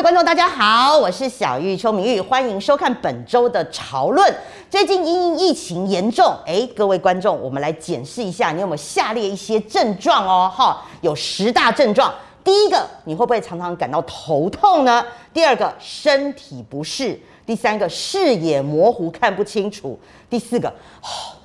位观众，大家好，我是小玉邱明玉，欢迎收看本周的潮论。最近因疫情严重，哎，各位观众，我们来检视一下，你有没有下列一些症状哦？哈，有十大症状。第一个，你会不会常常感到头痛呢？第二个，身体不适；第三个，视野模糊，看不清楚；第四个，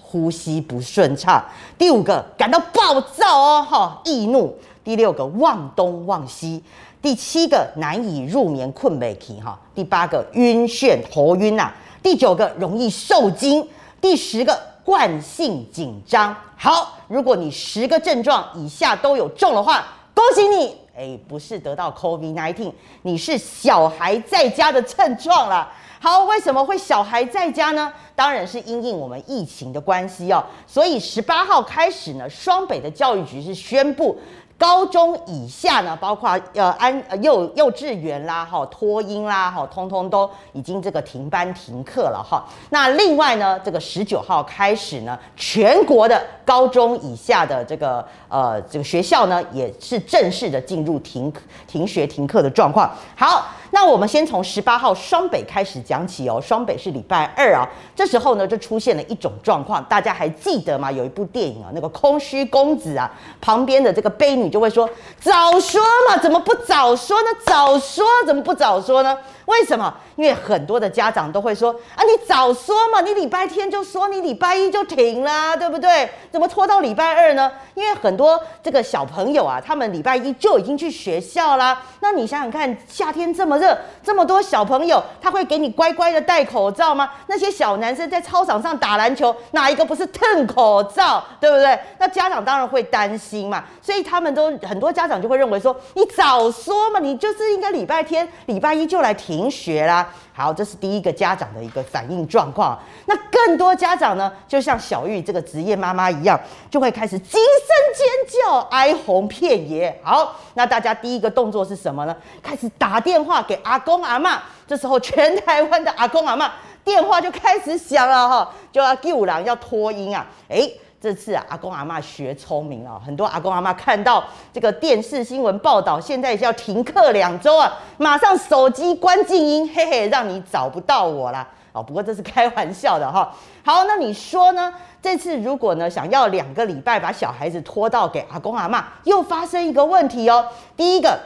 呼吸不顺畅；第五个，感到暴躁哦，哈，易怒；第六个，忘东忘西。第七个难以入眠，困不起哈。第八个晕眩头晕呐、第九个容易受惊。第十个惯性紧张。好，如果你十个症状以下都有中的话，恭喜你，哎，不是得到 COVID-19，你是小孩在家的症状了。好，为什么会小孩在家呢？当然是因应我们疫情的关系哦。所以十八号开始呢，双北的教育局是宣布。高中以下呢，包括呃安幼幼稚园啦，哈托婴啦，哈通通都已经这个停班停课了哈。那另外呢，这个十九号开始呢，全国的高中以下的这个呃这个学校呢，也是正式的进入停停学停课的状况。好。那我们先从十八号双北开始讲起哦。双北是礼拜二啊，这时候呢就出现了一种状况，大家还记得吗？有一部电影啊，那个空虚公子啊，旁边的这个悲女就会说：“早说嘛，怎么不早说呢？早说怎么不早说呢？”为什么？因为很多的家长都会说啊，你早说嘛，你礼拜天就说，你礼拜一就停啦，对不对？怎么拖到礼拜二呢？因为很多这个小朋友啊，他们礼拜一就已经去学校啦。那你想想看，夏天这么热，这么多小朋友，他会给你乖乖的戴口罩吗？那些小男生在操场上打篮球，哪一个不是蹭口罩，对不对？那家长当然会担心嘛，所以他们都很多家长就会认为说，你早说嘛，你就是应该礼拜天、礼拜一就来停。停学啦！好，这是第一个家长的一个反应状况。那更多家长呢，就像小玉这个职业妈妈一样，就会开始惊声尖叫、哀鸿遍野。好，那大家第一个动作是什么呢？开始打电话给阿公阿妈。这时候，全台湾的阿公阿妈电话就开始响了哈，就要救人，要脱音啊！哎。这次啊，阿公阿妈学聪明了，很多阿公阿妈看到这个电视新闻报道，现在要停课两周啊，马上手机关静音，嘿嘿，让你找不到我啦。哦，不过这是开玩笑的哈。好，那你说呢？这次如果呢，想要两个礼拜把小孩子拖到给阿公阿妈，又发生一个问题哦。第一个，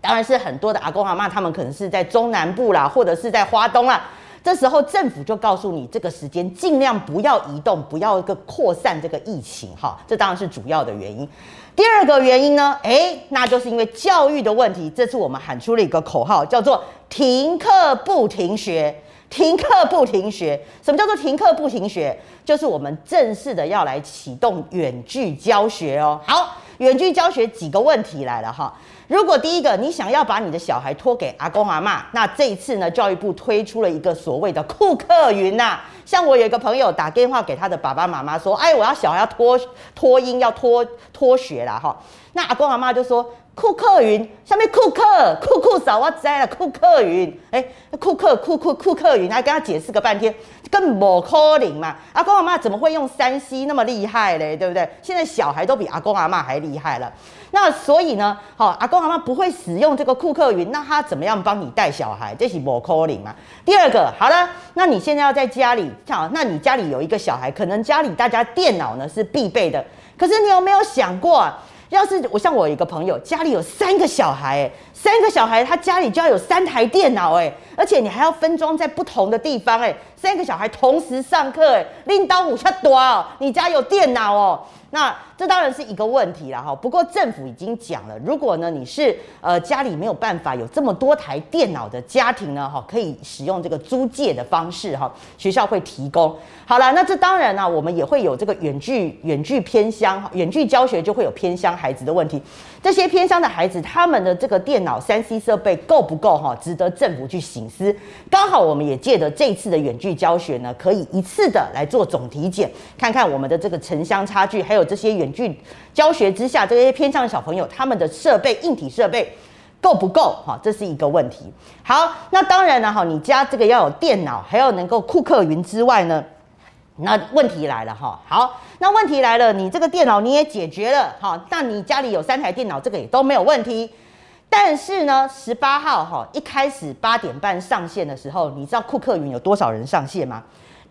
当然是很多的阿公阿妈，他们可能是在中南部啦，或者是在花东啦。这时候政府就告诉你，这个时间尽量不要移动，不要一个扩散这个疫情哈，这当然是主要的原因。第二个原因呢，诶，那就是因为教育的问题。这次我们喊出了一个口号，叫做“停课不停学”。停课不停学，什么叫做停课不停学？就是我们正式的要来启动远距教学哦。好，远距教学几个问题来了哈。如果第一个，你想要把你的小孩托给阿公阿嬷，那这一次呢，教育部推出了一个所谓的库克云呐。像我有一个朋友打电话给他的爸爸妈妈说，哎，我要小孩要托托婴，要托托学啦哈。那阿公阿嬷就说。库克云，下面库克库库嫂我摘了库克云，哎，库克库库库克云，还跟他解释个半天，更不可能嘛！阿公阿妈怎么会用三 C 那么厉害嘞？对不对？现在小孩都比阿公阿妈还厉害了。那所以呢，好，阿公阿妈不会使用这个库克云，那他怎么样帮你带小孩？这是不可能嘛。第二个，好了，那你现在要在家里，好，那你家里有一个小孩，可能家里大家电脑呢是必备的，可是你有没有想过？要是我像我一个朋友，家里有三个小孩，哎，三个小孩，他家里就要有三台电脑，哎，而且你还要分装在不同的地方，哎，三个小孩同时上课，哎，拎刀五下多哦，你家有电脑哦。那这当然是一个问题了哈。不过政府已经讲了，如果呢你是呃家里没有办法有这么多台电脑的家庭呢哈，可以使用这个租借的方式哈，学校会提供。好了，那这当然呢，我们也会有这个远距远距偏乡远距教学就会有偏乡孩子的问题。这些偏乡的孩子，他们的这个电脑三 C 设备够不够哈？值得政府去行思。刚好我们也借着这次的远距教学呢，可以一次的来做总体检，看看我们的这个城乡差距，还有。这些远距教学之下，这些偏乡小朋友，他们的设备、硬体设备够不够？哈，这是一个问题。好，那当然了，哈，你家这个要有电脑，还要能够库克云之外呢，那问题来了，哈。好，那问题来了，你这个电脑你也解决了，哈，那你家里有三台电脑，这个也都没有问题。但是呢，十八号哈一开始八点半上线的时候，你知道库克云有多少人上线吗？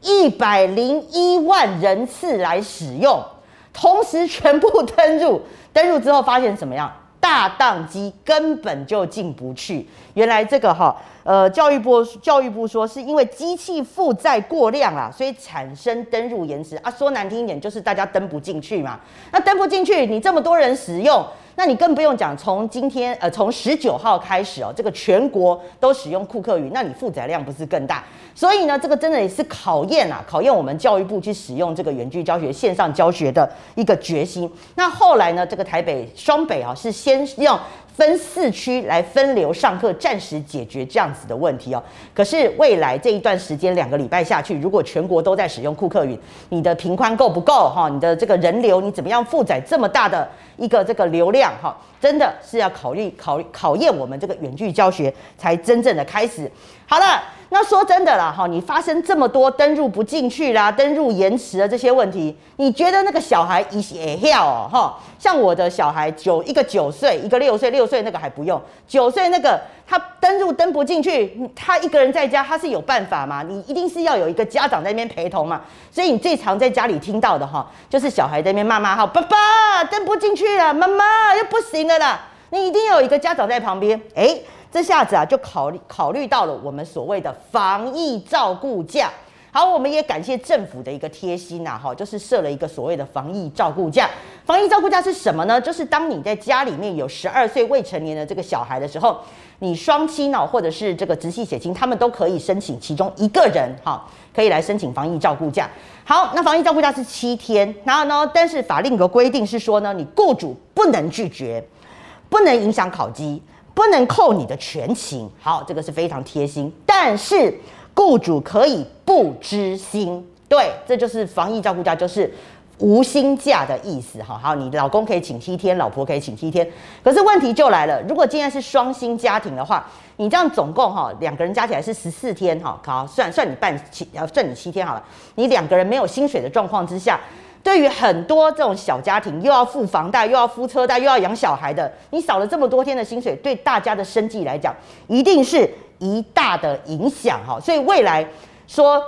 一百零一万人次来使用，同时全部登入，登入之后发现怎么样？大宕机，根本就进不去。原来这个哈，呃，教育部教育部说是因为机器负载过量啦，所以产生登入延迟啊。说难听一点，就是大家登不进去嘛。那登不进去，你这么多人使用。那你更不用讲，从今天呃，从十九号开始哦，这个全国都使用库克语，那你负载量不是更大？所以呢，这个真的也是考验啊，考验我们教育部去使用这个远距教学、线上教学的一个决心。那后来呢，这个台北双北啊，是先用。分四区来分流上课，暂时解决这样子的问题哦。可是未来这一段时间两个礼拜下去，如果全国都在使用库克云，你的频宽够不够哈？你的这个人流你怎么样负载这么大的一个这个流量哈？真的是要考虑考考验我们这个远距教学才真正的开始。好了。那说真的啦，哈，你发生这么多登入不进去啦、登入延迟的这些问题，你觉得那个小孩也要哦，哈？像我的小孩九一个九岁，一个六岁，六岁那个还不用，九岁那个他登入登不进去，他一个人在家他是有办法吗？你一定是要有一个家长在那边陪同嘛。所以你最常在家里听到的哈，就是小孩在那边骂骂哈，爸爸登不进去了，妈妈又不行了啦。你一定要有一个家长在旁边，哎。这下子啊，就考虑考虑到了我们所谓的防疫照顾假。好，我们也感谢政府的一个贴心呐，哈，就是设了一个所谓的防疫照顾假。防疫照顾假是什么呢？就是当你在家里面有十二岁未成年的这个小孩的时候，你双亲呢，或者是这个直系血亲，他们都可以申请其中一个人，哈，可以来申请防疫照顾假。好，那防疫照顾假是七天，然后呢，但是法令有规定是说呢，你雇主不能拒绝，不能影响考绩。不能扣你的全勤，好，这个是非常贴心。但是雇主可以不知薪，对，这就是防疫照顾假，就是无薪假的意思。哈，好，你老公可以请七天，老婆可以请七天。可是问题就来了，如果今天是双薪家庭的话，你这样总共哈两个人加起来是十四天，哈，好，算算你半七，要算你七天好了。你两个人没有薪水的状况之下。对于很多这种小家庭，又要付房贷，又要付车贷，又要养小孩的，你少了这么多天的薪水，对大家的生计来讲，一定是一大的影响哈。所以未来说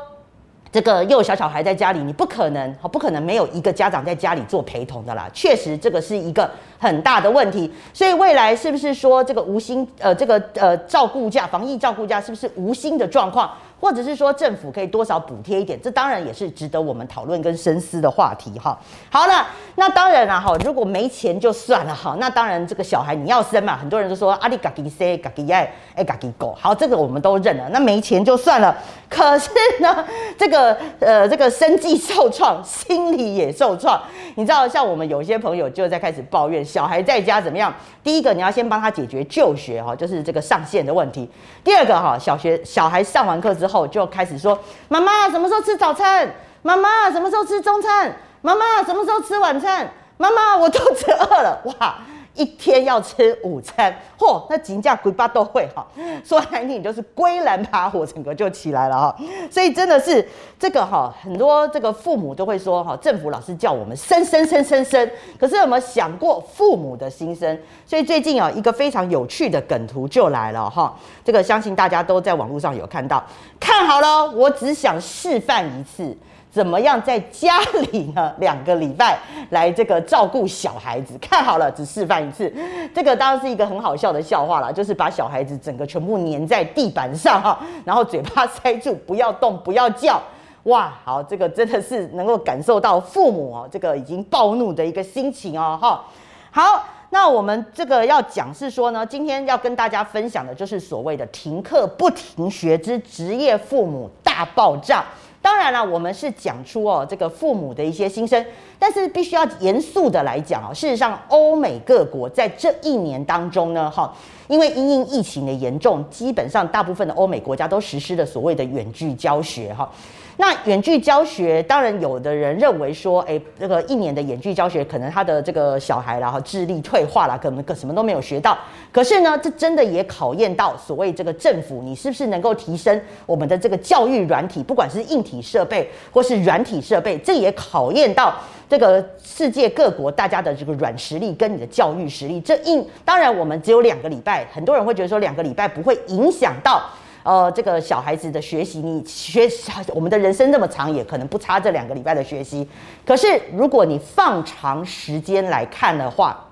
这个又有小小孩在家里，你不可能，不可能没有一个家长在家里做陪同的啦。确实，这个是一个很大的问题。所以未来是不是说这个无薪呃这个呃照顾假、防疫照顾假是不是无薪的状况？或者是说政府可以多少补贴一点，这当然也是值得我们讨论跟深思的话题哈。好了，那当然了哈，如果没钱就算了哈，那当然这个小孩你要生嘛，很多人都说阿里嘎吉塞嘎吉爱哎嘎吉狗，好，这个我们都认了。那没钱就算了，可是呢，这个呃这个生计受创，心理也受创。你知道，像我们有些朋友就在开始抱怨，小孩在家怎么样？第一个你要先帮他解决就学哈，就是这个上线的问题。第二个哈，小学小孩上完课之后。就开始说：“妈妈什么时候吃早餐？妈妈什么时候吃中餐？妈妈什么时候吃晚餐？妈妈我肚子饿了！哇，一天要吃午餐，嚯，那金价鬼巴都会哈。说难听就是归兰爬火，整个就起来了哈。所以真的是这个哈，很多这个父母都会说哈，政府老是叫我们生生生生生，可是有没有想过父母的心声？所以最近啊，一个非常有趣的梗图就来了哈。这个相信大家都在网络上有看到。”看好了，我只想示范一次，怎么样在家里呢？两个礼拜来这个照顾小孩子。看好了，只示范一次。这个当然是一个很好笑的笑话啦，就是把小孩子整个全部粘在地板上哈，然后嘴巴塞住，不要动，不要叫。哇，好，这个真的是能够感受到父母哦，这个已经暴怒的一个心情哦，哈。好。那我们这个要讲是说呢，今天要跟大家分享的就是所谓的停课不停学之职业父母大爆炸。当然了，我们是讲出哦这个父母的一些心声，但是必须要严肃的来讲哦。事实上，欧美各国在这一年当中呢，哈，因为因应疫情的严重，基本上大部分的欧美国家都实施了所谓的远距教学，哈。那远距教学，当然有的人认为说，哎，这个一年的远距教学，可能他的这个小孩然后智力退化了，可能个什么都没有学到。可是呢，这真的也考验到所谓这个政府，你是不是能够提升我们的这个教育软体，不管是硬体设备或是软体设备，这也考验到这个世界各国大家的这个软实力跟你的教育实力，这应当然我们只有两个礼拜，很多人会觉得说两个礼拜不会影响到呃这个小孩子的学习，你学我们的人生那么长，也可能不差这两个礼拜的学习。可是如果你放长时间来看的话，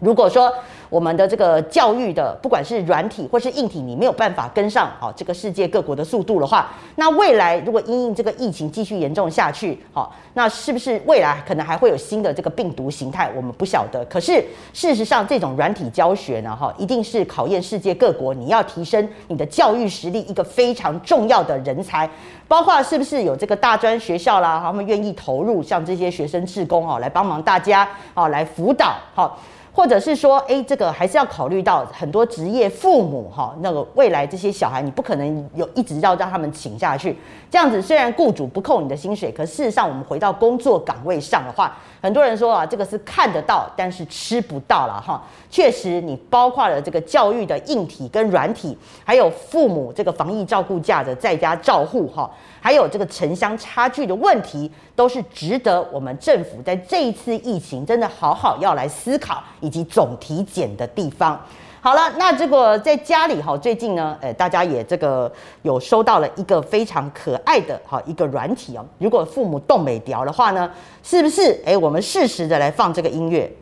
如果说我们的这个教育的，不管是软体或是硬体，你没有办法跟上好这个世界各国的速度的话，那未来如果因应这个疫情继续严重下去，好，那是不是未来可能还会有新的这个病毒形态？我们不晓得。可是事实上，这种软体教学呢，哈，一定是考验世界各国你要提升你的教育实力一个非常重要的人才，包括是不是有这个大专学校啦，他们愿意投入像这些学生志工哦，来帮忙大家哦，来辅导好。或者是说，哎，这个还是要考虑到很多职业父母哈，那个未来这些小孩，你不可能有一直要让他们请下去。这样子虽然雇主不扣你的薪水，可事实上我们回到工作岗位上的话，很多人说啊，这个是看得到，但是吃不到了哈。确实，你包括了这个教育的硬体跟软体，还有父母这个防疫照顾假的在家照护哈。还有这个城乡差距的问题，都是值得我们政府在这一次疫情真的好好要来思考以及总体检的地方。好了，那这个在家里哈，最近呢，呃，大家也这个有收到了一个非常可爱的哈一个软体哦。如果父母动美调的话呢，是不是？哎，我们适时的来放这个音乐，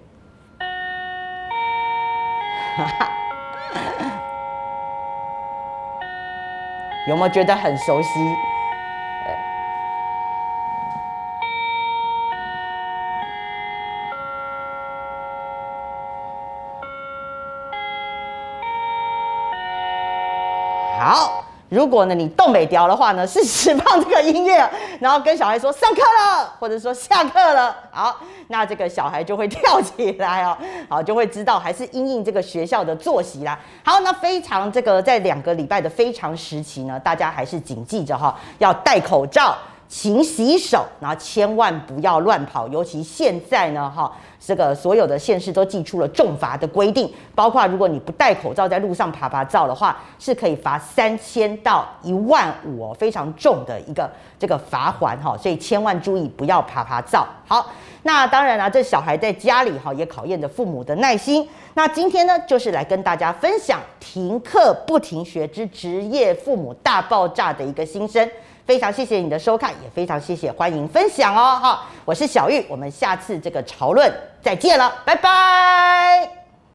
有没有觉得很熟悉？如果呢你动美调的话呢，是释放这个音乐，然后跟小孩说上课了，或者说下课了，好，那这个小孩就会跳起来哦，好，就会知道还是因应这个学校的作息啦。好，那非常这个在两个礼拜的非常时期呢，大家还是谨记着哈，要戴口罩。勤洗手，然后千万不要乱跑，尤其现在呢，哈，这个所有的县市都祭出了重罚的规定，包括如果你不戴口罩在路上爬爬照的话，是可以罚三千到一万五哦，非常重的一个这个罚锾哈，所以千万注意不要爬爬照。好，那当然了，这小孩在家里哈也考验着父母的耐心。那今天呢，就是来跟大家分享停课不停学之职业父母大爆炸的一个心声。非常谢谢你的收看，也非常谢谢，欢迎分享哦，哈，我是小玉，我们下次这个潮论再见了，拜拜。